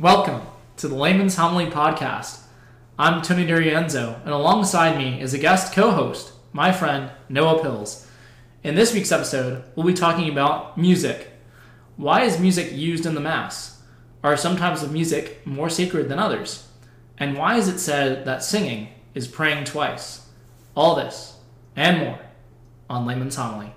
Welcome to the Layman's Homily Podcast. I'm Tony Durienzo, and alongside me is a guest co host, my friend Noah Pills. In this week's episode, we'll be talking about music. Why is music used in the Mass? Are some types of music more sacred than others? And why is it said that singing is praying twice? All this and more on Layman's Homily.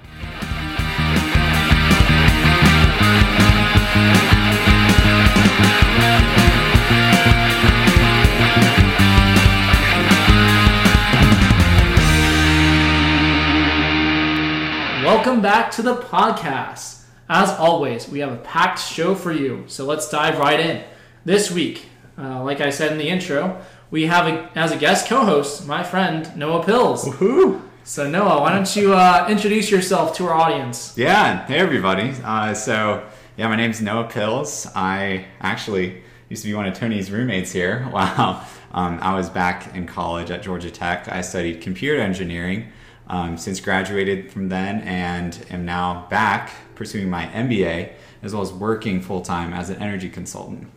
Welcome back to the podcast. As always, we have a packed show for you, so let's dive right in. This week, uh, like I said in the intro, we have a, as a guest co-host my friend Noah Pills. Woohoo! So Noah, why don't you uh, introduce yourself to our audience? Yeah, hey everybody. Uh, so, yeah, my name's Noah Pills. I actually used to be one of Tony's roommates here. Wow. Um, I was back in college at Georgia Tech. I studied computer engineering um, since graduated from then and am now back pursuing my MBA as well as working full time as an energy consultant.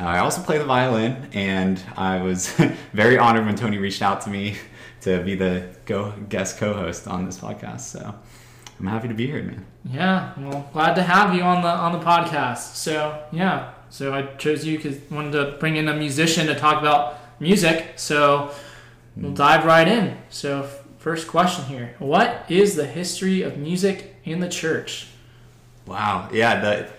Uh, I also play the violin, and I was very honored when Tony reached out to me to be the go guest co-host on this podcast. So I'm happy to be here, man. Yeah, well, glad to have you on the on the podcast. So yeah, so I chose you because wanted to bring in a musician to talk about music. So we'll mm. dive right in. So first question here: What is the history of music in the church? Wow. Yeah. The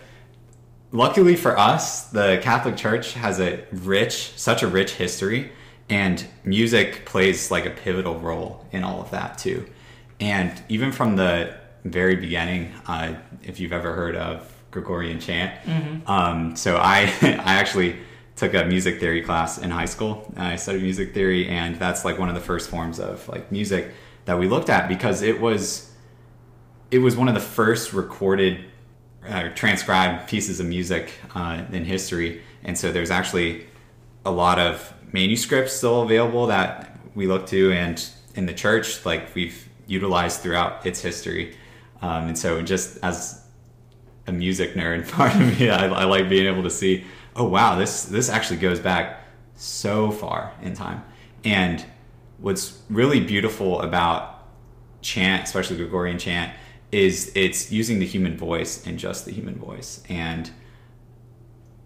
luckily for us, the Catholic Church has a rich, such a rich history, and music plays like a pivotal role in all of that too. And even from the very beginning, uh, if you've ever heard of Gregorian chant, um, so I I actually took a music theory class in high school. I studied music theory, and that's like one of the first forms of like music that we looked at because it was it was one of the first recorded uh, transcribed pieces of music uh, in history, and so there's actually a lot of manuscripts still available that we look to, and in the church, like we've utilized throughout its history. Um, and so, just as a music nerd part of me, I, I like being able to see, oh wow, this this actually goes back so far in time. And what's really beautiful about chant, especially Gregorian chant, is it's using the human voice and just the human voice. And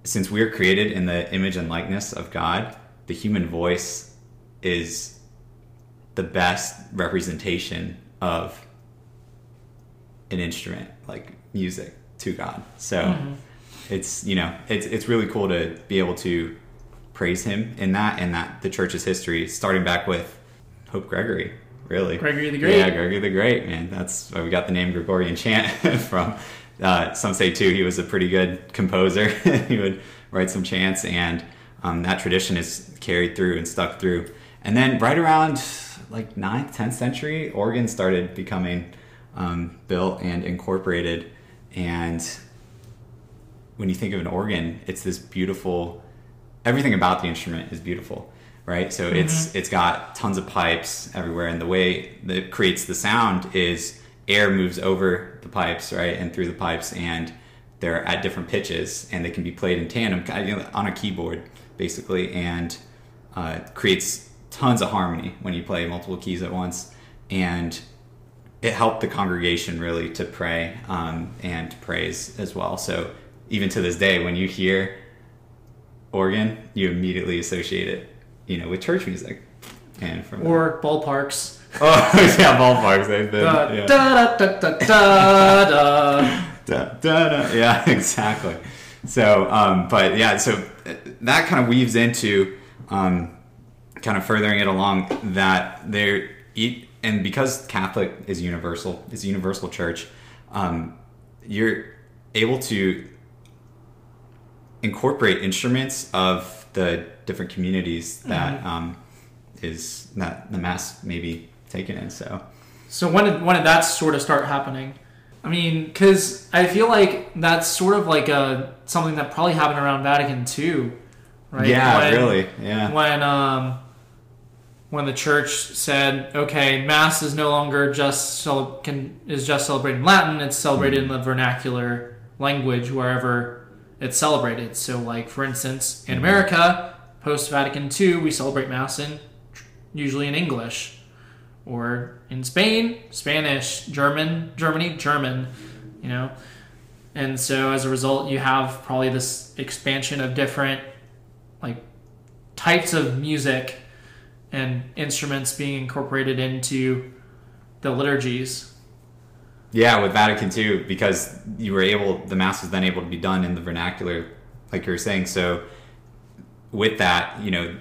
since we're created in the image and likeness of God, the human voice is the best representation of an instrument like music to God. So it's you know it's it's really cool to be able to praise Him in that and that the church's history, starting back with Pope Gregory. Really, Gregory the Great. Yeah, Gregory the Great, man. That's where we got the name Gregorian chant from. Uh, some say too he was a pretty good composer. he would write some chants, and um, that tradition is carried through and stuck through. And then right around like 9th, 10th century, organs started becoming um, built and incorporated. And when you think of an organ, it's this beautiful. Everything about the instrument is beautiful, right? So it's it's got tons of pipes everywhere, and the way that it creates the sound is air moves over the pipes, right, and through the pipes, and they're at different pitches, and they can be played in tandem kind of, you know, on a keyboard, basically, and uh, creates tons of harmony when you play multiple keys at once, and it helped the congregation really to pray um, and to praise as well. So even to this day, when you hear organ, you immediately associate it, you know, with church music. And from Or ballparks. oh yeah, ballparks. They've been Da, yeah. da, da, da, da, da. Da, da, da. Yeah, exactly. So, um, but yeah, so uh, that kind of weaves into um, kind of furthering it along that there, and because Catholic is universal, it's a universal church, um, you're able to incorporate instruments of the different communities that um, is that the mass may be taken in. So, So when did when did that sort of start happening? I mean, because I feel like that's sort of like a something that probably happened around Vatican II, right? yeah, When- really, yeah. When um, when the church said, okay, mass is no longer just cel- can is just celebrated in Latin; it's celebrated in the hmm. vernacular language wherever it's celebrated. So, like for instance, in America, post Vatican II, we celebrate Mass in usually in English, or in Spain, Spanish, German, Germany, German. You know, and so as a result, you have probably this expansion of different like types of music and instruments being incorporated into the liturgies. Yeah, with Vatican II, because you were able, the mass was then able to be done in the vernacular, like you were saying. So, with that, you know,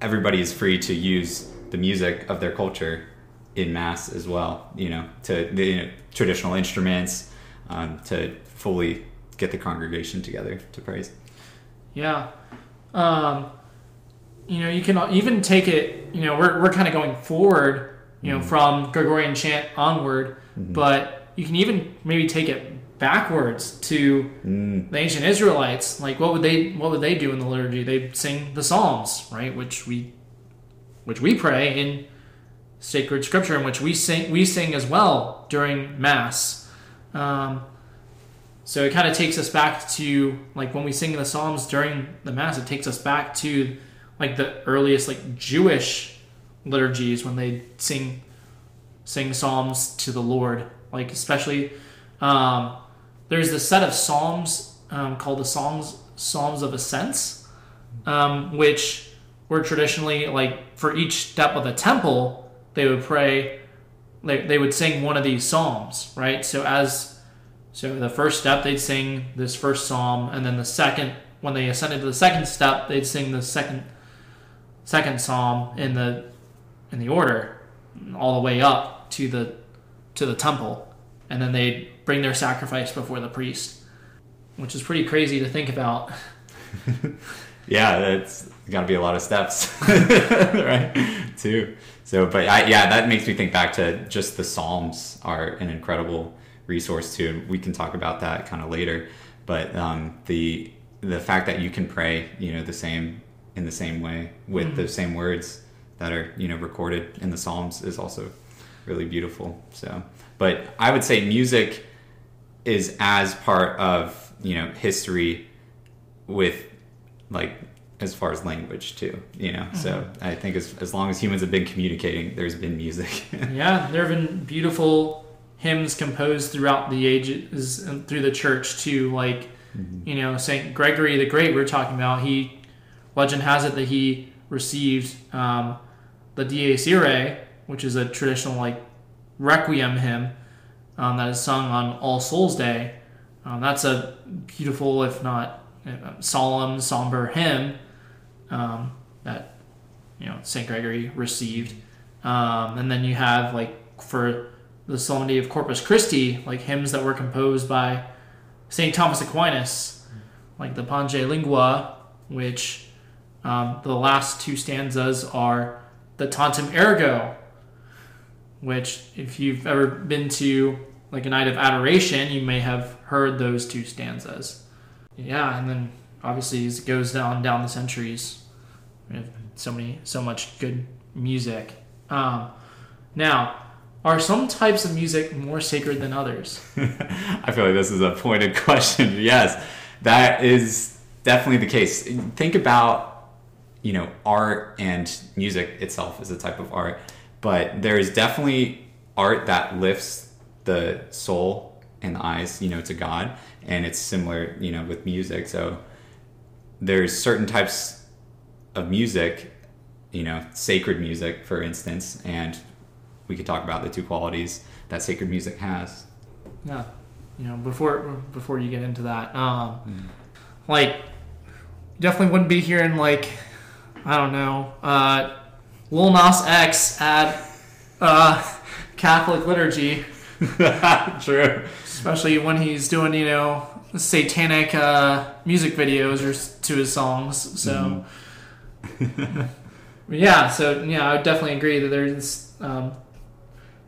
everybody is free to use the music of their culture in mass as well. You know, to the you know, traditional instruments, um, to fully get the congregation together to praise. Yeah. Um, you know, you can even take it, you know, we're, we're kind of going forward, you know, mm-hmm. from Gregorian chant onward, mm-hmm. but you can even maybe take it backwards to mm. the ancient Israelites. Like what would they what would they do in the liturgy? They'd sing the Psalms, right? Which we which we pray in sacred scripture in which we sing we sing as well during Mass. Um, so it kind of takes us back to like when we sing the Psalms during the Mass, it takes us back to like the earliest like Jewish liturgies when they sing sing psalms to the Lord. Like especially um, there's this set of psalms um, called the Psalms Psalms of Ascents, um, which were traditionally like for each step of the temple they would pray. They, they would sing one of these psalms, right? So as so the first step they'd sing this first psalm, and then the second when they ascended to the second step they'd sing the second second psalm in the in the order all the way up to the to the temple and then they bring their sacrifice before the priest which is pretty crazy to think about Yeah, that's got to be a lot of steps, right? Too. So, but I, yeah, that makes me think back to just the Psalms are an incredible resource too. We can talk about that kind of later, but um, the the fact that you can pray, you know, the same in the same way with hmm. the same words that are you know recorded in the Psalms is also really beautiful. So, but I would say music is as part of you know history with like as far as language too you know so mm-hmm. i think as, as long as humans have been communicating there's been music. Yeah there have been beautiful hymns composed throughout the ages and through the church too like mm-hmm. you know saint gregory the great we are talking about he legend has it that he received um, the dies irae which is a traditional like requiem hymn um, that is sung on all souls day. Um, that's a beautiful if not uh, solemn somber hymn um, that you know Saint Gregory received, um, and then you have like for the Solemnity of Corpus Christi, like hymns that were composed by Saint Thomas Aquinas, like the Pange Lingua, which um, the last two stanzas are the Tantum Ergo, which if you've ever been to like a night of adoration, you may have heard those two stanzas. Yeah, and then obviously it goes down down the centuries, we have so many so much good music. Um, now, are some types of music more sacred than others? i feel like this is a pointed question yes that is definitely the case think about you know art and music itself is a type of art but there is definitely art that lifts the soul and the eyes you know to god and it's similar you know with music. So there's certain types of music you know sacred music for instance and we could talk about the two qualities that sacred music has. Yeah, you know before before you get into that, um, like definitely wouldn't be hearing like I don't know, uh, Lil Nas X at uh, Catholic liturgy, true especially when he's doing you know satanic uh, music videos or to his songs. So yeah, so yeah, I would definitely agree that there's um,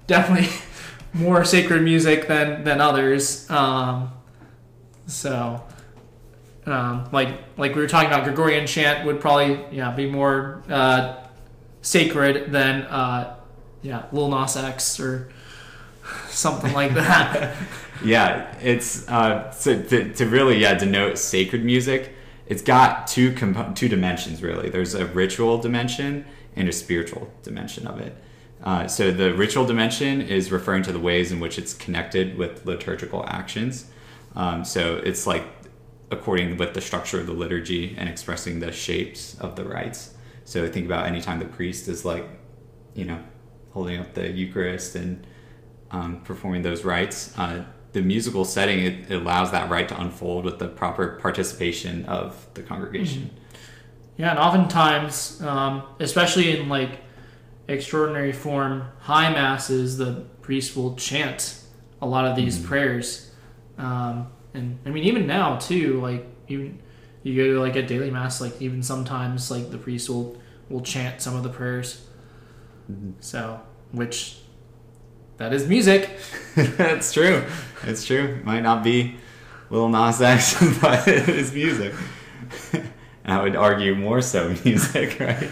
definitely more sacred music than than others. Um, so um, like like we were talking about, Gregorian chant would probably yeah be more uh, sacred than uh, yeah Lil Nas X or something like that. yeah, it's uh, so to, to really yeah denote sacred music. It's got two comp- two dimensions really. There's a ritual dimension and a spiritual dimension of it. Uh, so the ritual dimension is referring to the ways in which it's connected with liturgical actions. Um, so it's like according with the structure of the liturgy and expressing the shapes of the rites. So think about anytime the priest is like, you know, holding up the Eucharist and um, performing those rites. Uh, the musical setting it, it, allows that rite to unfold with the proper participation of the congregation. Mm-hmm. Yeah, and oftentimes, um, especially in like extraordinary form high masses, the priest will chant a lot of these mm-hmm. prayers. Um, and I mean, even now too, like even you go to like a daily mass, like even sometimes like the priest will will chant some of the prayers. Mm-hmm. So, which that is music. That's true. It's true. Might not be Lil Nas X, but it is music. I would argue more so music, right?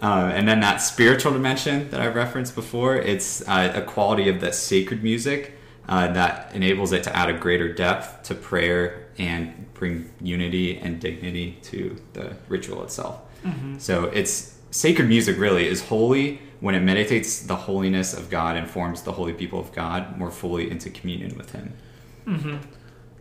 Um, and then that spiritual dimension that I referenced before, it's uh, a quality of that sacred music uh, that enables it to add a greater depth to prayer and bring unity and dignity to the ritual itself. Mm-hmm. So it's sacred music really is holy when it meditates the holiness of God and forms the holy people of God more fully into communion with Him. Mm-hmm.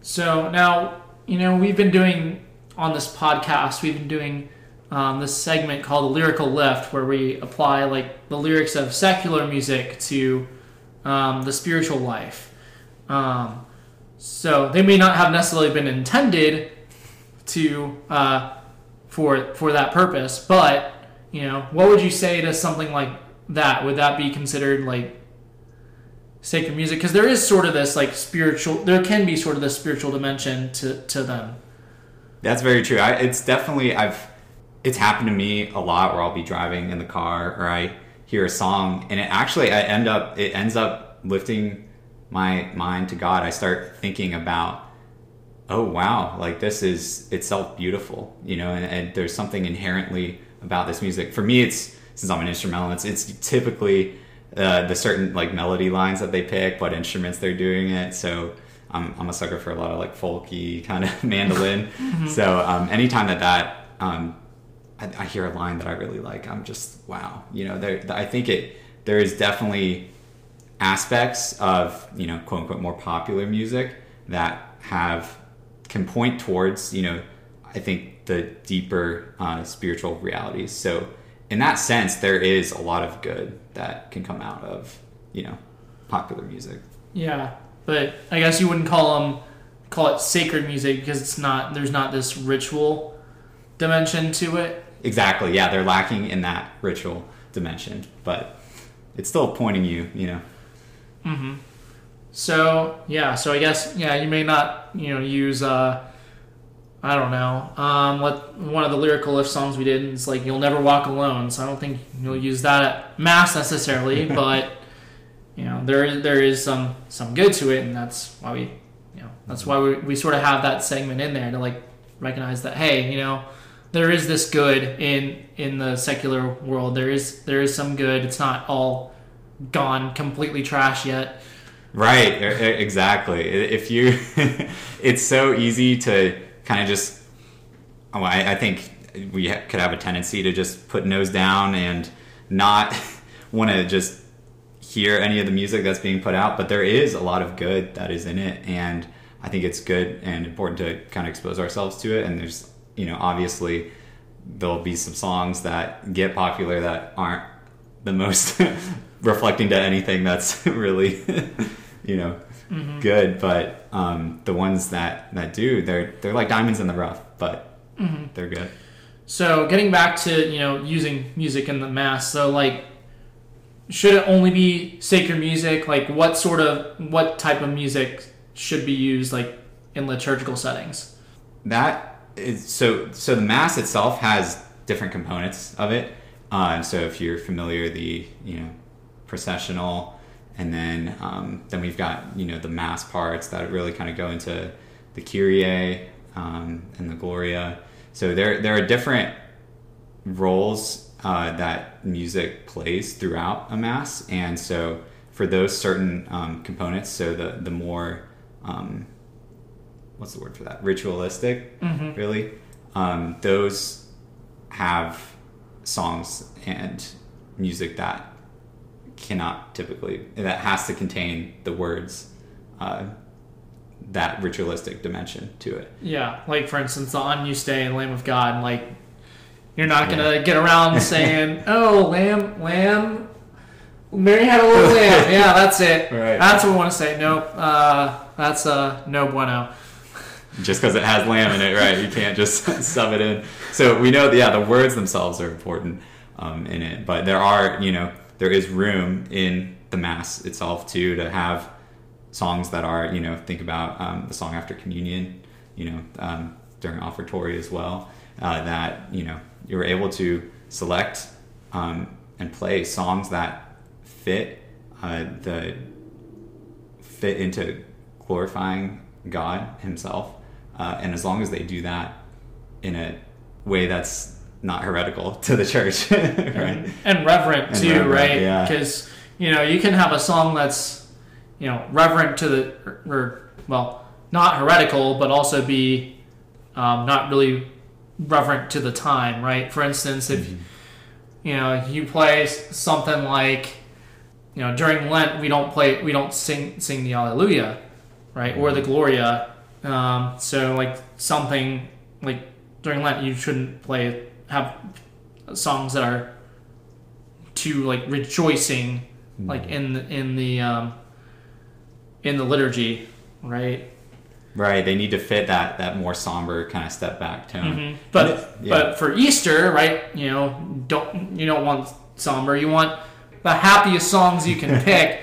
So now, you know, we've been doing on this podcast, we've been doing um, this segment called the lyrical lift, where we apply like the lyrics of secular music to um, the spiritual life. Um, so they may not have necessarily been intended to uh, for for that purpose, but you know, what would you say to something like that? Would that be considered like sacred music? Because there is sort of this like spiritual. There can be sort of this spiritual dimension to to them. That's very true. I, it's definitely I've it's happened to me a lot where I'll be driving in the car or I hear a song and it actually I end up it ends up lifting my mind to God, I start thinking about, oh wow, like this is itself beautiful, you know, and, and there's something inherently about this music. For me, it's since I'm an instrumental, it's it's typically uh, the certain like melody lines that they pick, what instruments they're doing it. So I'm I'm a sucker for a lot of like folky kind of mandolin. mm-hmm. So um, anytime that that um, I, I, hear a line that I really like, I'm just wow, you know, there I think it there is definitely aspects of you know quote unquote more popular music that have can point towards you know I think the deeper uh, spiritual realities. So in that sense, there is a lot of good that can come out of you know popular music. Yeah, but I guess you wouldn't call them call it sacred music because it's not there's not this ritual dimension to it. Exactly. Yeah, they're lacking in that ritual dimension, but it's still pointing you, you know, Mm-hmm. So yeah, so I guess yeah, you may not you know use uh, I don't know um, what one of the lyrical lift songs we did It's like you'll never walk alone. So I don't think you'll use that at mass necessarily, but you know there is there is some some good to it, and that's why we you know that's why we we sort of have that segment in there to like recognize that hey you know there is this good in in the secular world. There is there is some good. It's not all gone completely trash yet. Right, exactly. If you, it's so easy to kind of just, oh, I, I think we could have a tendency to just put nose down and not want to just hear any of the music that's being put out. But there is a lot of good that is in it, and I think it's good and important to kind of expose ourselves to it. And there's, you know, obviously there'll be some songs that get popular that aren't the most reflecting to anything that's really, you know, mm-hmm. good. But um, the ones that that do, they're they're like diamonds in the rough, but mm-hmm. they're good. So getting back to you know using music in the mass, so like should it only be sacred music? Like what sort of what type of music should be used like in liturgical settings? That is so so the mass itself has different components of it. Uh, so if you're familiar, the you know processional, and then um, then we've got you know the mass parts that really kind of go into the Kyrie um, and the Gloria. So there there are different roles uh, that music plays throughout a mass, and so for those certain um, components. So the the more um, what's the word for that? Ritualistic, Mhm. really. Um, those have songs and music that cannot typically that has to contain the words uh, that ritualistic dimension to it. Yeah, like for instance, the "Agnus Dei" "Lamb of God." Like, you're not gonna Yeah. get around saying, "Oh, lamb, lamb." Mary had a little lamb. Yeah, that's it. Right. That's what we want to say. Nope. Uh, that's uh, no bueno. just because it has lamb in it, right? You can't just sub it in. So we know, yeah, the words themselves are important um, in it, but there are, you know, there is room in the mass itself too to have songs that are, you know, think about um, the song after communion, you know, um, during offertory as well, uh, that you know you're able to select um, and play songs that fit uh, the fit into glorifying God Himself, uh, and as long as they do that in a way that's not heretical to the church, right? And reverent And too, reverent, right? yeah. Because you know you can have a song that's you know reverent to the or, or well not heretical, but also be um, not really reverent to the time, right? For instance, if you know you play something like you know during Lent we don't play we don't sing sing the Alleluia, right, or the Gloria. Um, so like something like during Lent you shouldn't play have songs that are too like rejoicing like in the, in the um, in the liturgy, right? Right. They need to fit that that more somber kind of step back tone. Mhm. But it- yeah. but for Easter, right? You know, don't you don't want somber. You want the happiest songs you can pick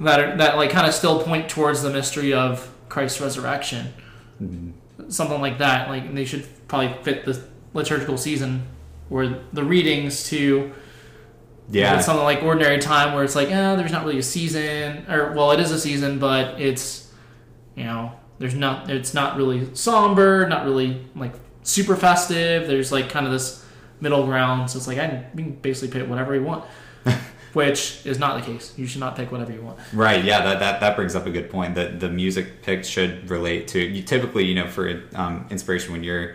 that are, that like kind of still point towards the mystery of Christ's resurrection. Mm-hmm. Something like that. Like they should probably fit the liturgical season or the readings to Yeah. It's something like ordinary time where it's like, eh, there's not really a season, or well, it is a season, but it's, you know, there's not, it's not really somber, not really like super festive. There's like kind of this middle ground. So it's like I can, you can basically pick whatever you want, which is not the case. You should not pick whatever you want. Right. Yeah. That, that that brings up a good point. That the music picked should relate to you. Typically, you know, for um, inspiration when you're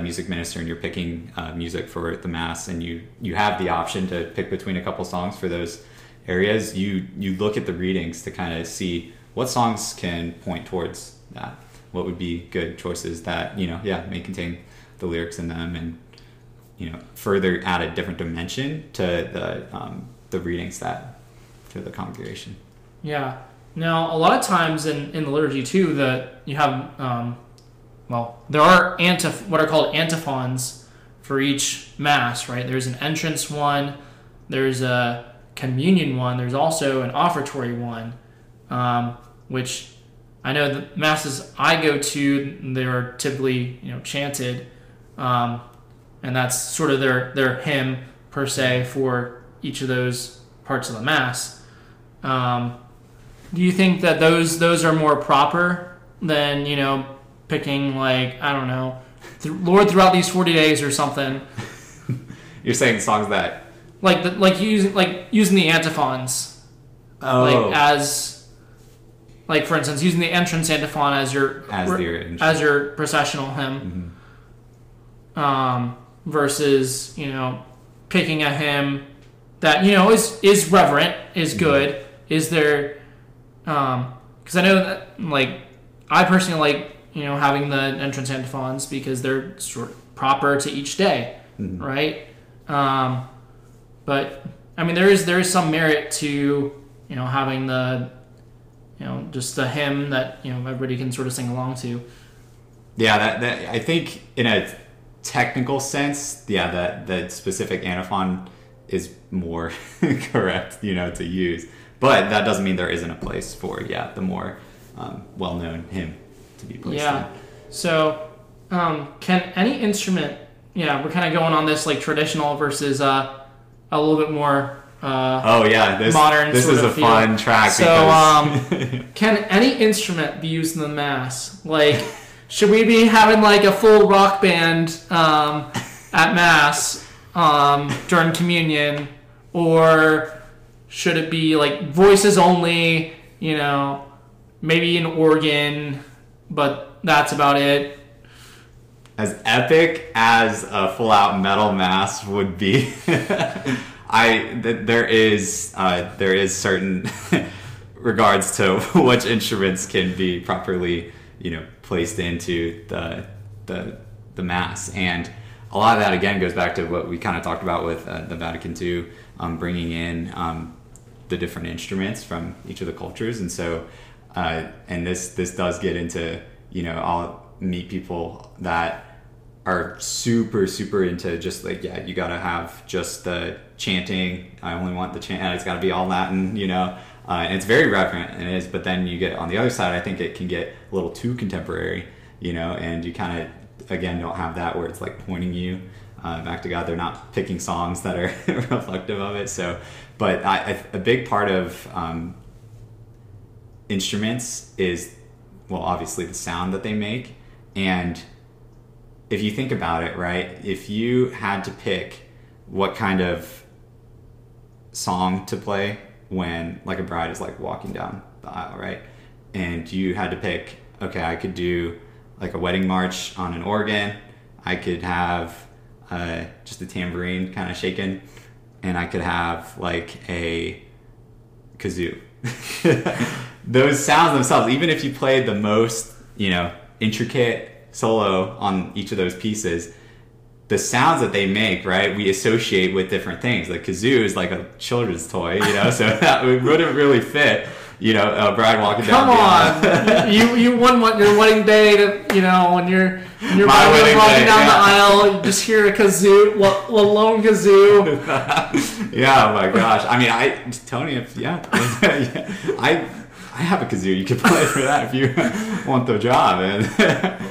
music minister and you're picking uh, music for the mass, and you you have the option to pick between a couple songs for those areas. You you look at the readings to kind of see what songs can point towards that. What would be good choices that you know, yeah, may contain the lyrics in them and you know further add a different dimension to the um, the readings that to the congregation. Yeah. Now, a lot of times in, in the liturgy too, that you have, um, well, there are what are called antiphons for each mass, right? There's an entrance one, there's a communion one, there's also an offertory one, um, which I know the masses I go to, they're typically you know chanted, um, and that's sort of their their hymn per se for each of those parts of the mass. Um, do you think that those those are more proper than you know picking like I don't know, th- Lord throughout these forty days or something. You're saying songs that like the, like using like using the antiphons. Oh. like as like for instance using the entrance antiphon as your as your entrance. as your processional hymn. Um, versus you know picking a hymn that you know is is reverent is good is there um because i know that like i personally like you know having the entrance antiphons because they're sort of proper to each day right? Um but i mean there is there is some merit to you know having the you know just the hymn that you know everybody can sort of sing along to. Yeah that, that I think in a technical sense yeah that that specific antiphon is more correct you know to use. But that doesn't mean there isn't a place for yeah the more um, well-known hymn to be placed Yeah. So, um, can any instrument? Yeah, we're kind of going on this like traditional versus uh, a little bit more. Uh, Oh yeah, this Modern this is a feel. fun track. So, because, can any instrument be used in the mass? Like, should we be having like a full rock band um, at mass um, during communion, or should it be like voices only? You know, maybe an organ, but that's about it. as epic as a full out metal mass would be, I th- there is uh, there is certain regards to which instruments can be properly you know placed into the the the mass and a lot of that again goes back to what we kind of talked about with uh, the Vatican II um, bringing in um, the different instruments from each of the cultures and so uh, and this this does get into you know I'll meet people that are super super into just like yeah you gotta have just the chanting. I only want the chant it's gotta be all latin you know? Uh, and it's very reverent and it is but then you get on the other side i think it can get a little too contemporary you know? And you kind of again don't have that where it's like pointing you uh, back to god. They're not picking songs that are reflective of it so but I, I, a big part of um, instruments is well obviously the sound that they make and if you think about it, right, if you had to pick what kind of song to play when like a bride is like walking down the aisle, right? And you had to pick, okay, I could do like a wedding march on an organ, I could have uh, just a tambourine kind of shaken, and I could have like a kazoo. Those sounds themselves, even if you played the most, you know, intricate solo on each of those pieces, the sounds that they make, right, we associate with different things. Like kazoo is like a children's toy, you know, so that wouldn't really fit, you know, a bride walking Come down. the on, you you won what your wedding day to you know when you're when you're My walking walking day, down yeah. the aisle, you just hear a kazoo, well, lone kazoo. yeah, oh my gosh. I mean, I Tony, if yeah, yeah, I I have a kazoo. You could play for that if you want the job. And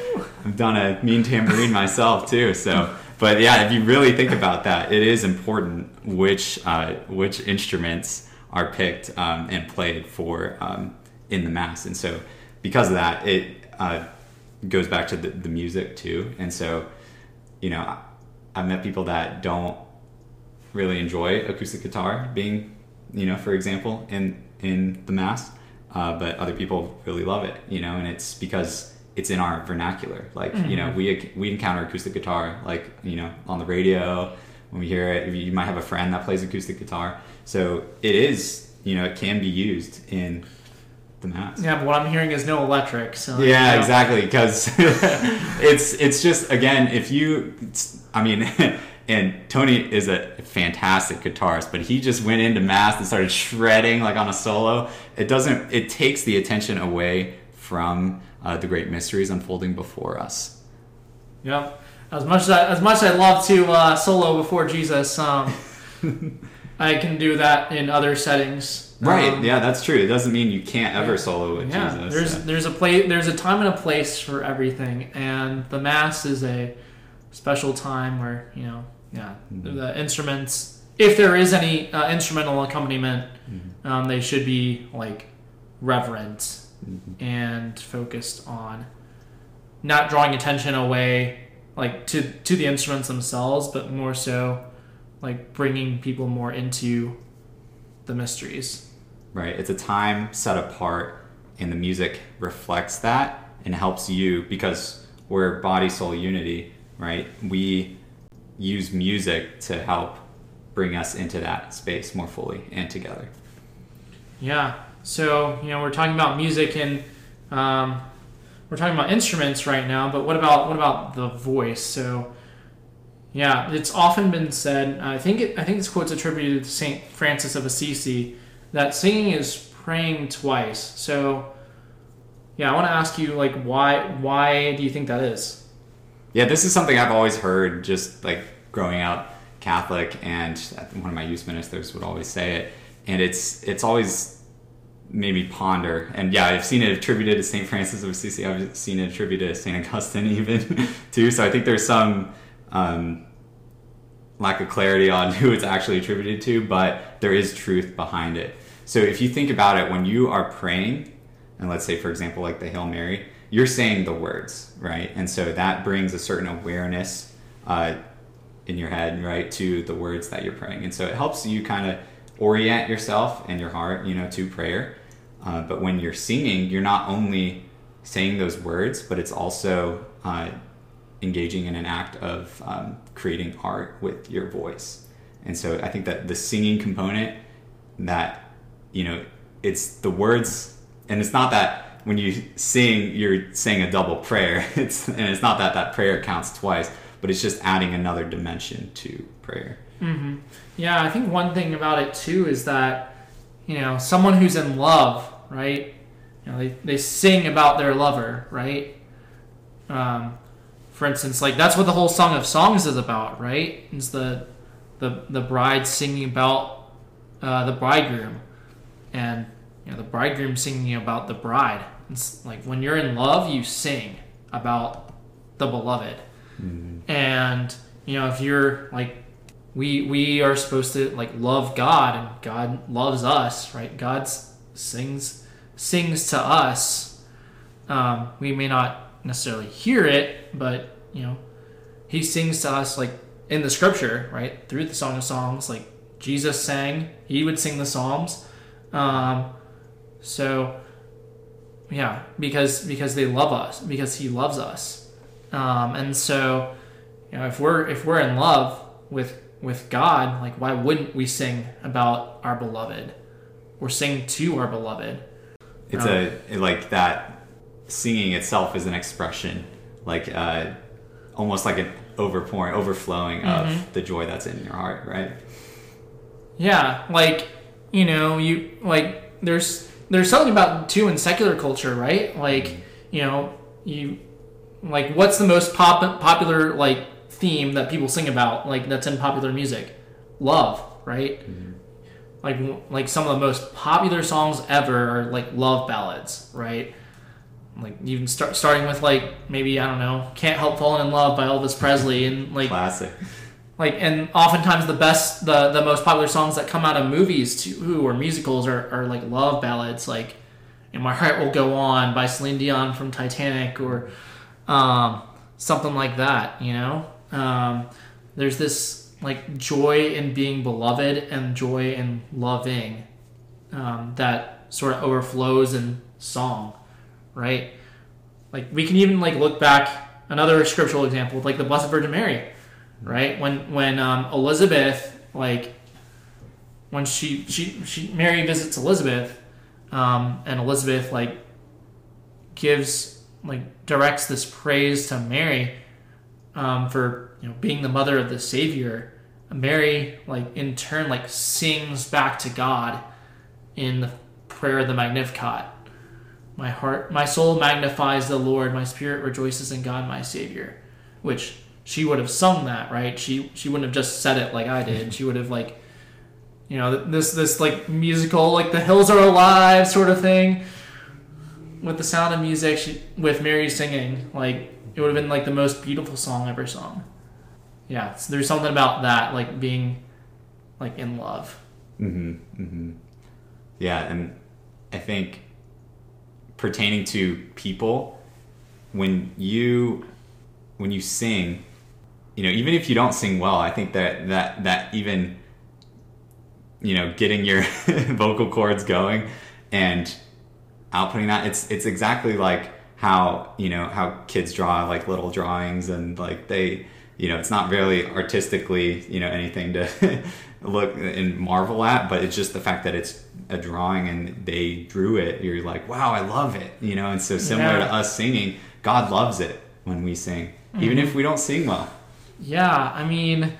I've done a mean tambourine myself too. So, but yeah, if you really think about that, it is important which uh, which instruments are picked um, and played for um, in the mass. And so, because of that, it uh, goes back to the, the music too. And so, you know, I- I've met people that don't really enjoy acoustic guitar being, you know, for example, in in the mass, uh, but other people really love it, you know, and it's because it's in our vernacular. Like, you know, we we encounter acoustic guitar like you know on the radio when we hear it. You might have a friend that plays acoustic guitar, so it is, you know, it can be used in the mass. Yeah, but what I'm hearing is no electric. So Yeah, you know. exactly. Because it's it's just again, if you, I mean, and Tony is a fantastic guitarist, but he just went into mass and started shredding like on a solo. It doesn't. It takes the attention away from uh, the great mysteries unfolding before us. Yep. As much as I, as much as I love to uh, solo before Jesus, um, I can do that in other settings. Right. Um, yeah, that's true. It doesn't mean you can't ever yeah. solo with yeah, Jesus. there's Yeah. there's a place there's a time and a place for everything, and the mass is a special time where you know, yeah, Mm-hmm. the instruments, if there is any uh, instrumental accompaniment, Mm-hmm. um, they should be like reverent Mm-hmm. and focused on not drawing attention away like to to the instruments themselves, but more so like bringing people more into the mysteries. Right. It's a time set apart, and the music reflects that and helps you because we're body soul unity, right? We use music to help bring us into that space more fully and together. Yeah. So you know we're talking about music and um, we're talking about instruments right now, but what about what about the voice? So yeah, it's often been said. I think it, I think this quote's attributed to Saint Francis of Assisi that singing is praying twice. So yeah, I want to ask you like why why do you think that is? Yeah, this is something I've always heard just like growing up Catholic and one of my youth ministers would always say it. And it's it's always made me ponder. And yeah, I've seen it attributed to St. Francis of Assisi. I've seen it attributed to St. Augustine even too. So I think there's some um, lack of clarity on who it's actually attributed to, but there is truth behind it. So if you think about it, when you are praying, and let's say, for example, like the Hail Mary, you're saying the words, right? And so that brings a certain awareness uh, in your head, right, to the words that you're praying. And so it helps you kind of orient yourself and your heart, you know, to prayer. Uh, but when you're singing, you're not only saying those words, but it's also uh, engaging in an act of um, creating art with your voice. And so I think that the singing component, that you know, it's the words, and it's not that when you sing, you're saying a double prayer. It's and it's not that that prayer counts twice, but it's just adding another dimension to prayer. Mm-hmm. Yeah, I think one thing about it too is that you know someone who's in love, right? You know, they they sing about their lover, right? Um, for instance, like that's what the whole Song of Songs is about, right? It's the the the bride singing about uh, the bridegroom, and you know the bridegroom singing about the bride. It's like when you're in love, you sing about the beloved, and you know if you're like we we are supposed to like love God and God loves us, right? God sings sings to us. Um, we may not necessarily hear it, but you know, He sings to us like in the Scripture, right? Through the Song of Songs, like Jesus sang, He would sing the Psalms. Um, so yeah, because because they love us, because He loves us, um, and so you know if we're if we're in love with with God, like why wouldn't we sing about our beloved or sing to our beloved? It's a like that singing itself is an expression, like uh, almost like an overpouring, overflowing of the joy that's in your heart, right? Yeah, like you know, you like there's there's something about too in secular culture, right? Like mm-hmm. you know, you like what's the most pop popular like theme that people sing about, like that's in popular music? Love, right? Mm-hmm. Like like some of the most popular songs ever are like love ballads, right? Like even start starting with like maybe I don't know, "Can't Help Falling in Love" by Elvis Presley, and like Classic. Like and oftentimes the best the the most popular songs that come out of movies too or musicals are, are like love ballads like and my heart will go on by celine dion from titanic or um, something like that you know? Um, there's this like joy in being beloved and joy in loving um, that sort of overflows in song right? Like we can even like look back another scriptural example like the blessed virgin mary right? When when um, elizabeth like when she she she mary visits elizabeth um, and elizabeth like gives like directs this praise to mary um, for you know being the mother of the savior mary like in turn like sings back to god in the prayer of the magnificat. My heart my soul magnifies the lord my spirit rejoices in god my savior which she would have sung that right? She she wouldn't have just said it like i did. She would have like you know this this like musical like the hills are alive sort of thing. With the sound of music she, with mary singing like it would have been like the most beautiful song ever sung. Yeah so there's something about that like being like in love. Hmm hmm Yeah, and I think pertaining to people, when you when you sing, you know, even if you don't sing well, I think that that that even you know getting your vocal cords going and outputting that it's it's exactly like how you know how kids draw like little drawings and like they you know it's not really artistically you know anything to look and marvel at but it's just the fact that it's a drawing and they drew it you're like wow i love it you know and so similar Yeah. to us singing god loves it when we sing even mm-hmm. if we don't sing well Yeah, I mean,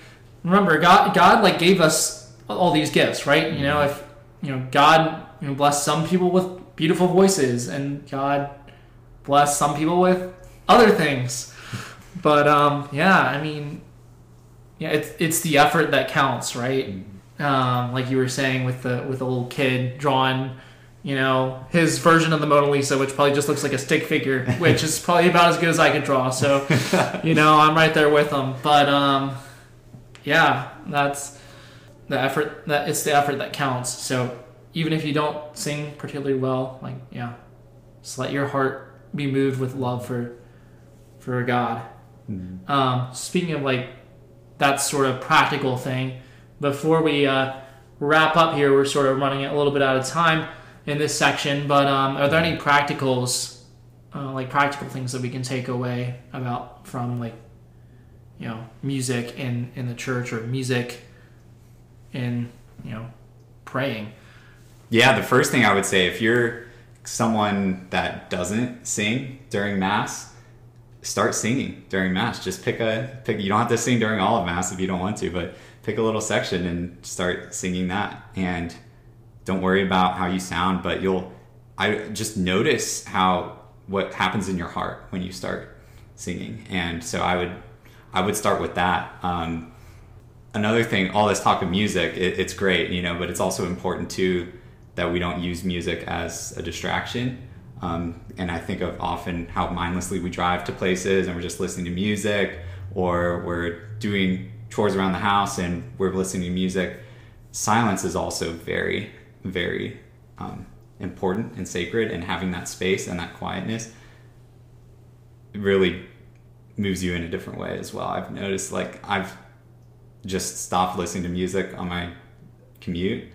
remember God God like gave us all these gifts, right? You know, if you know God you know blessed some people with beautiful voices and God blessed some people with other things. But um yeah, I mean yeah, it's it's the effort that counts, right? Um like you were saying with the with the little kid drawing you know his version of the Mona Lisa, which probably just looks like a stick figure, which is probably about as good as I could draw. So, you know, I'm right there with him. But um, yeah, that's the effort. That it's the effort that counts. So even if you don't sing particularly well, like yeah, just let your heart be moved with love for for God. Um, speaking of like that sort of practical thing, before we uh, wrap up here. We're sort of running a little bit out of time in this section, but um, are there any practicals, uh, like practical things that we can take away about from like, you know, music in in the church or music in you know praying? Yeah, the first thing I would say if you're someone that doesn't sing during mass, start singing during mass. Just pick a pick. You don't have to sing during all of mass if you don't want to, but pick a little section and start singing that. And don't worry about how you sound, but you'll. I just notice how what happens in your heart when you start singing, and so I would I would start with that. Um, another thing, all this talk of music, it, it's great, you know, but it's also important too that we don't use music as a distraction. Um, and I think of often how mindlessly we drive to places and we're just listening to music, or we're doing chores around the house and we're listening to music. Silence is also very, very um, important and sacred, and having that space and that quietness really moves you in a different way as well. I've noticed like I've just stopped listening to music on my commute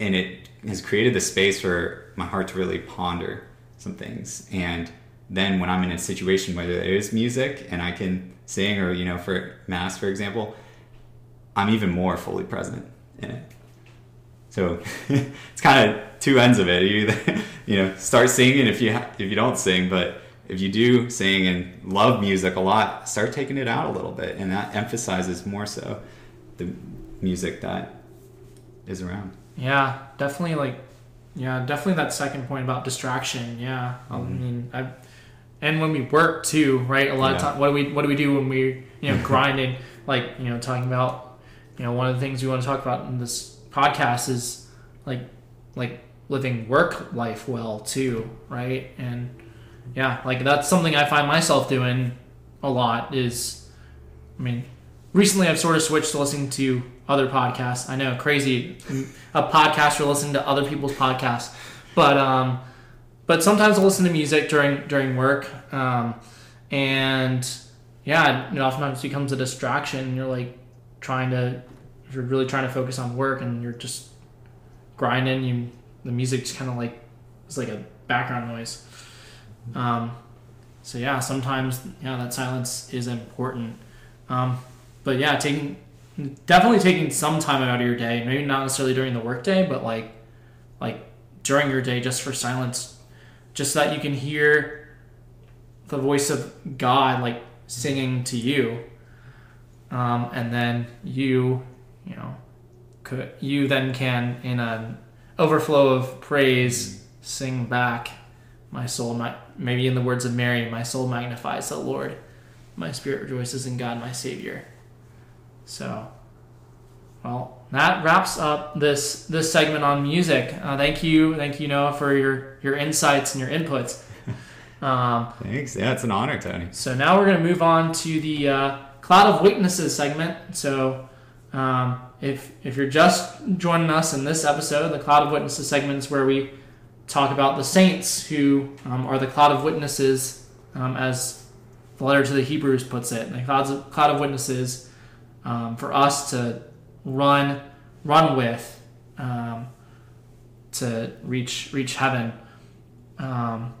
and it has created the space for my heart to really ponder some things and then when i'm in a situation where there is music and i can sing or you know for mass for example i'm even more fully present in it so it's kind of two ends of it you either you know start singing if you ha- if you don't sing but if you do sing and love music a lot start taking it out a little bit and that emphasizes more so the music that is around Yeah, definitely. Like, yeah, definitely that second point about distraction. Yeah, I Mhm. mean, I, and when we work too, right? A lot of time, what do we what do we do when we you know grinding? Like you know, talking about you know one of the things we want to talk about in this podcast is like like living work life well too, right? And yeah, like that's something I find myself doing a lot. Is I mean, recently I've sort of switched to listening to other podcasts. I know, crazy, a podcast podcaster listening to other people's podcasts, but um, but sometimes I'll listen to music during during work, um, and yeah, it oftentimes becomes a distraction. You're like trying to, you're really trying to focus on work, and you're just grinding. You the music just kind of like it's like a background noise. Um, so yeah, sometimes yeah, that silence is important. Um, but yeah, taking definitely taking some time out of your day, maybe not necessarily during the workday, but like like during your day just for silence, just so that you can hear the voice of God like singing to you. Um, and then you, you know, could you then can in an overflow of praise sing back my soul my maybe in the words of Mary, my soul magnifies the Lord. My spirit rejoices in God my Savior. So, well, that wraps up this this segment on music. Uh, thank you, thank you, Noah, for your your insights and your inputs. Um, thanks yeah it's an honor tony so now we're going to move on to the uh, cloud of witnesses segment. So, um, if if you're just joining us in this episode, the cloud of witnesses segment is where we talk about the saints who um, are the cloud of witnesses, um, as the letter to the Hebrews puts it. The clouds of, cloud of witnesses um, for us to run run with um, to reach reach heaven. Um,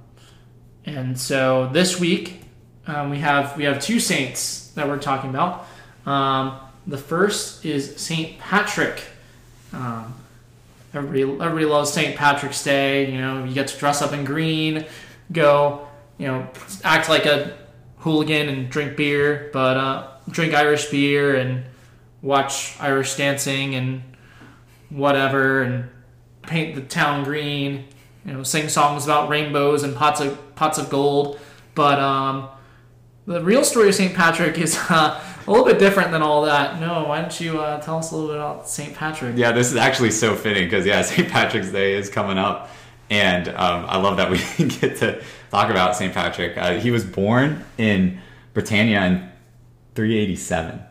and so this week we have we have two saints that we're talking about. The first is Saint Patrick. Um, everybody everybody loves Saint Patrick's Day. You know, you get to dress up in green, go, you know, act like a hooligan and drink beer, but uh, drink Irish beer and watch Irish dancing and whatever, and paint the town green. You know, sing songs about rainbows and pots of pots of gold. But um, the real story of Saint Patrick is uh, a little bit different than all that. No, why don't you uh, tell us a little bit about Saint Patrick? Yeah, this is actually so fitting because yeah, St. Patrick's Day is coming up, and um, I love that we get to talk about St. Patrick. Uh, he was born in Britannia in 387,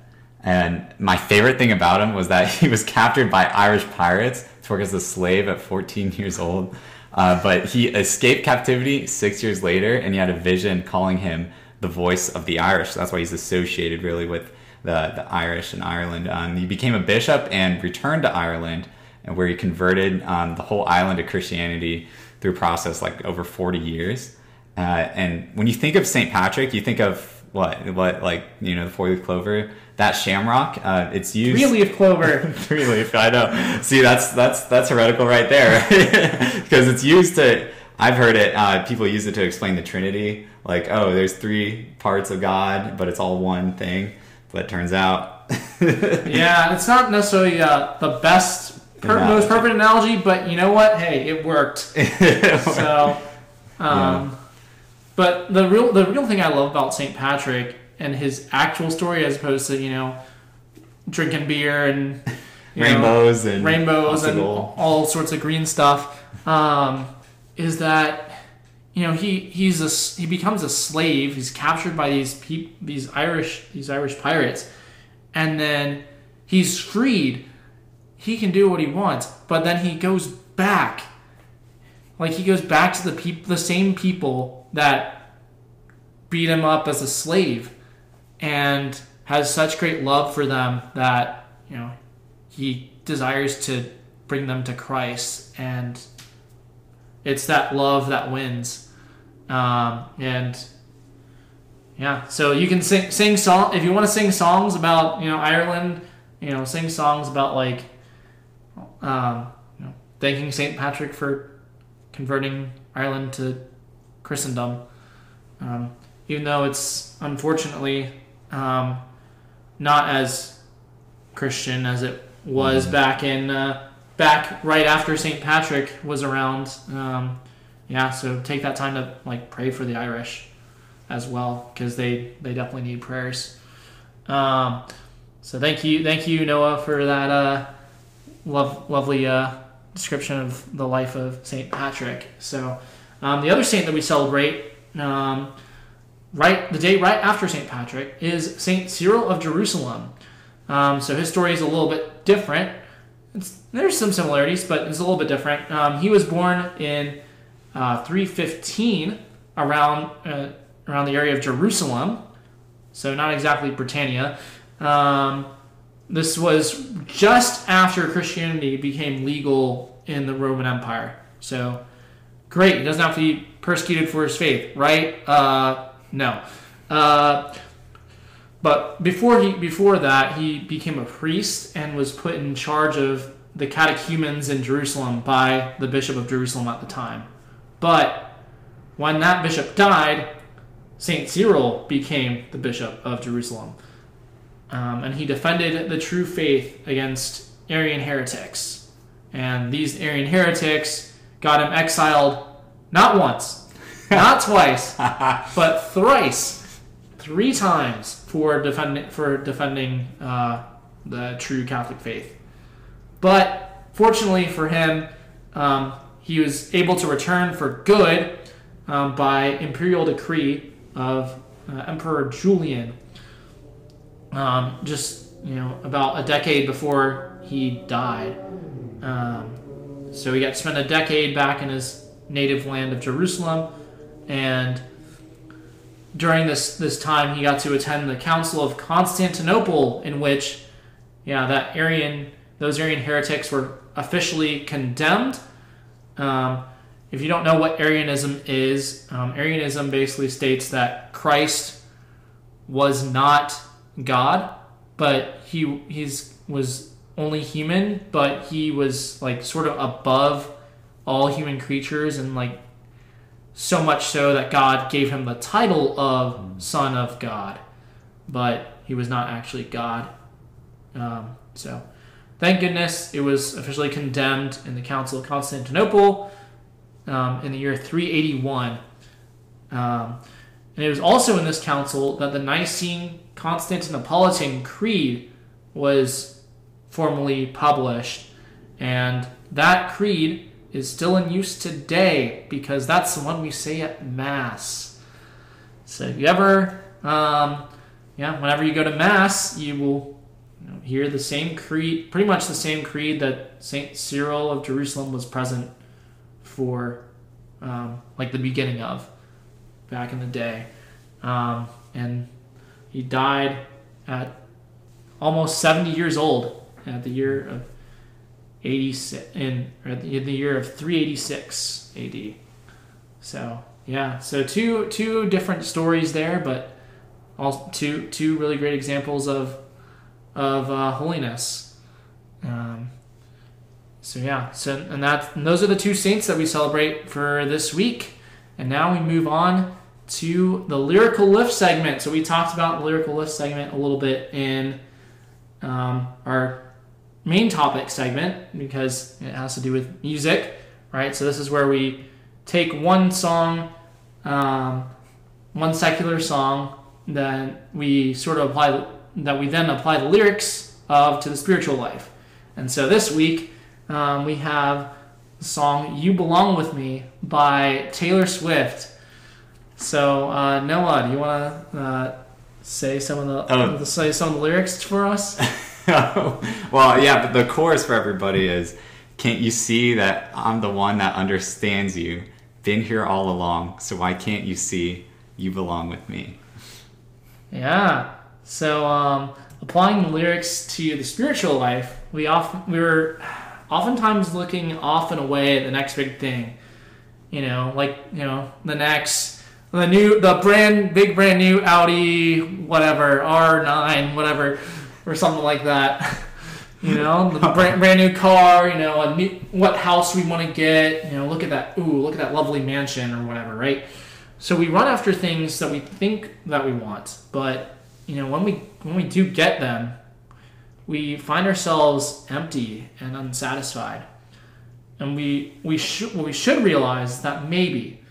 and my favorite thing about him was that he was captured by Irish pirates to work as a slave at 14 years old. Uh, but he escaped captivity six years later, and he had a vision calling him the voice of the Irish. That's why he's associated really with the, the Irish in Ireland. Um, he became a bishop and returned to Ireland, and where he converted um, the whole island to Christianity through a process like over 40 years. Uh, and when you think of St. Patrick, you think of what, what like you know, the four leaf clover. That shamrock, uh, it's used. Three leaf clover. Three leaf, I know. See, that's that's that's heretical right there, because it's used to. I've heard it. Uh, people use it to explain the Trinity, like, oh, there's three parts of God, but it's all one thing. But it turns out, yeah, it's not necessarily uh, the best, per- most perfect analogy, but you know what? Hey, it worked. So, um, Yeah. but the real the real thing I love about St. Patrick and his actual story, as opposed to you know drinking beer and you know, rainbows and rainbows and all sorts of green stuff, um, is that you know he he's a he becomes a slave. He's captured by these peop, these Irish these Irish pirates, and then he's freed. He can do what he wants, but then he goes back. Like he goes back to the peop- the same people that beat him up as a slave, and has such great love for them that you know he desires to bring them to Christ, and it's that love that wins. Um, and yeah, so you can sing sing song if you want to sing songs about you know Ireland, you know, sing songs about like um, you know, thanking Saint Patrick for converting Ireland to Christendom. Um, even though it's unfortunately um, not as Christian as it was back in uh, back right after St. Patrick was around. Um, yeah, so take that time to like pray for the Irish as well because they they definitely need prayers. Um, so thank you, thank you Noah for that uh, love, lovely uh, description of the life of St. Patrick. So um, the other saint that we celebrate. Um, right the day right after St. Patrick is St. Cyril of Jerusalem. Um, so his story is a little bit different. It's, there's some similarities, but it's a little bit different. Um, he was born in uh, 315 around uh, around the area of Jerusalem, so not exactly Britannia. Um, this was just after Christianity became legal in the Roman Empire. So great, he doesn't have to be persecuted for his faith, right? Uh, no. Uh, but before he before that, he became a priest and was put in charge of the catechumens in Jerusalem by the bishop of Jerusalem at the time. But when that bishop died, Saint Cyril became the bishop of Jerusalem, um, and he defended the true faith against Arian heretics. And these Arian heretics got him exiled not once, not twice, but thrice, three times for defending for defending uh, the true Catholic faith. But fortunately for him, um, he was able to return for good um, by imperial decree of uh, Emperor Julian. Um, just you know, about a decade before he died. Um, so he got to spend a decade back in his native land of Jerusalem, and during this this time he got to attend the Council of Constantinople, in which, yeah, that Arian those Arian heretics were officially condemned. Um, if you don't know what Arianism is, um, Arianism basically states that Christ was not God, but he he's was only human, but he was like sort of above all human creatures and like so much so that God gave him the title of Son of God, but he was not actually God. Um, so, thank goodness it was officially condemned in the Council of Constantinople um, in the year 381. Um, and it was also in this council that the Nicene Constantinopolitan Creed was formally published. And that creed is still in use today because that's the one we say at Mass. So if you ever, um, yeah, whenever you go to Mass, you will you know, hear the same creed, pretty much the same creed that Saint Cyril of Jerusalem was present for, um, like the beginning of, back in the day, um, and he died at almost 70 years old at the year of 86 in, the, in the year of 386 AD. So yeah, so two two different stories there, but all two two really great examples of of uh, holiness. Um, so yeah, so and that and those are the two saints that we celebrate for this week. And now we move on to the lyrical lift segment. So we talked about the lyrical lift segment a little bit in um, our main topic segment because it has to do with music, right? So this is where we take one song, um, one secular song, that we sort of apply that we then apply the lyrics of to the spiritual life. And so this week um, we have the song "You Belong with Me" by Taylor Swift. So uh, Noah, do you want to uh, say some of the Oh. say some of the lyrics for us? well, yeah, but the chorus for everybody is Can't you see that I'm the one that understands you? Been here all along, so why can't you see you belong with me? Yeah. So, um, applying the lyrics to the spiritual life, we often we were oftentimes looking off and away at the next big thing. You know, like you know the next the new the brand big brand new Audi whatever R9 whatever or something like that. You know, the brand, brand new car. You know, new, what house we want to get. You know, look at that. Ooh, look at that lovely mansion or whatever, right? So we run after things that we think that we want, but you know when we when we do get them, we find ourselves empty and unsatisfied, and we we should we should realize that maybe,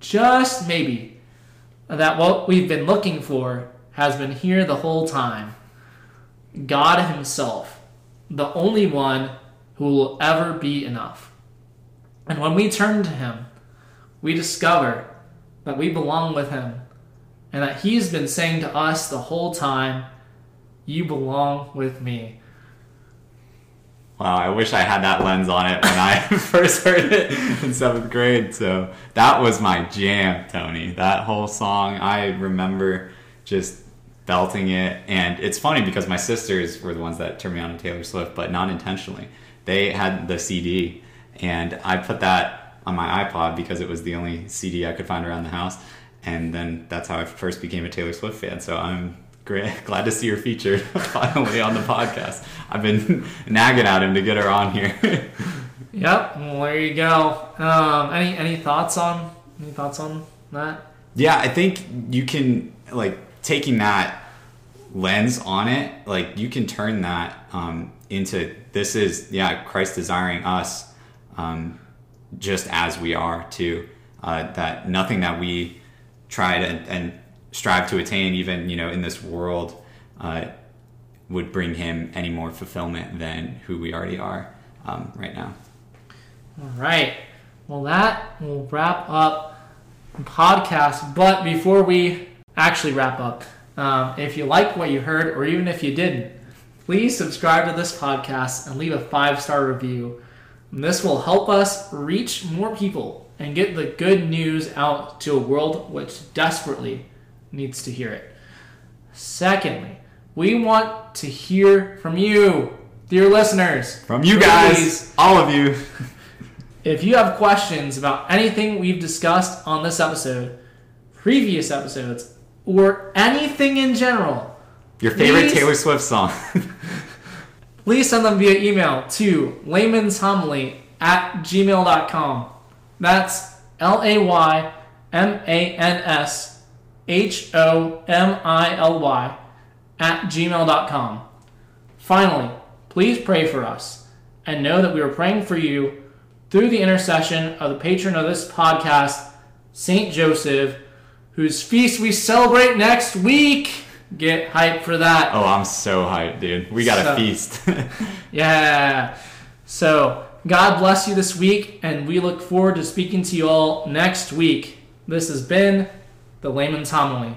just maybe, that what we've been looking for has been here the whole time. God Himself, the only one who will ever be enough, and when we turn to Him, we discover that we belong with him and that he's been saying to us the whole time, You belong with me. Wow, I wish I had that lens on it when I first heard it in seventh grade. So that was my jam, Tony. That whole song, I remember just belting it. And it's funny because my sisters were the ones that turned me on to Taylor Swift, but not intentionally. They had the CD, and I put that on my iPod because it was the only CD I could find around the house. And then that's how I first became a Taylor Swift fan. So I'm great, glad to see her featured finally on the podcast. I've been nagging at him to get her on here. Yep, well, there you go. Um, any any thoughts on any thoughts on that? yeah, I think you can like taking that lens on it, like you can turn that um, into this is yeah Christ desiring us um, just as we are too. Uh, that nothing that we try to and strive to attain, even you know in this world, uh, would bring him any more fulfillment than who we already are um, right now. All right. Well, that will wrap up the podcast. But before we actually wrap up, um, if you like what you heard, or even if you didn't, please subscribe to this podcast and leave a five star review. This will help us reach more people and get the good news out to a world which desperately needs to hear it. Secondly, we want to hear from you, dear listeners. From you guys, Please. all of you. If you have questions about anything we've discussed on this episode, previous episodes, or anything in general, Your favorite Please. Taylor Swift song. please send them via email to laymanshomily at gmail.com. That's L A Y M A N S H O M I L Y at gmail.com. Finally, please pray for us and know that we are praying for you through the intercession of the patron of this podcast, Saint Joseph, whose feast we celebrate next week. Get hyped for that. oh, I'm so hyped, dude. We got a feast. Yeah. So, God bless you this week, and we look forward to speaking to you all next week. This has been the Layman's Homily.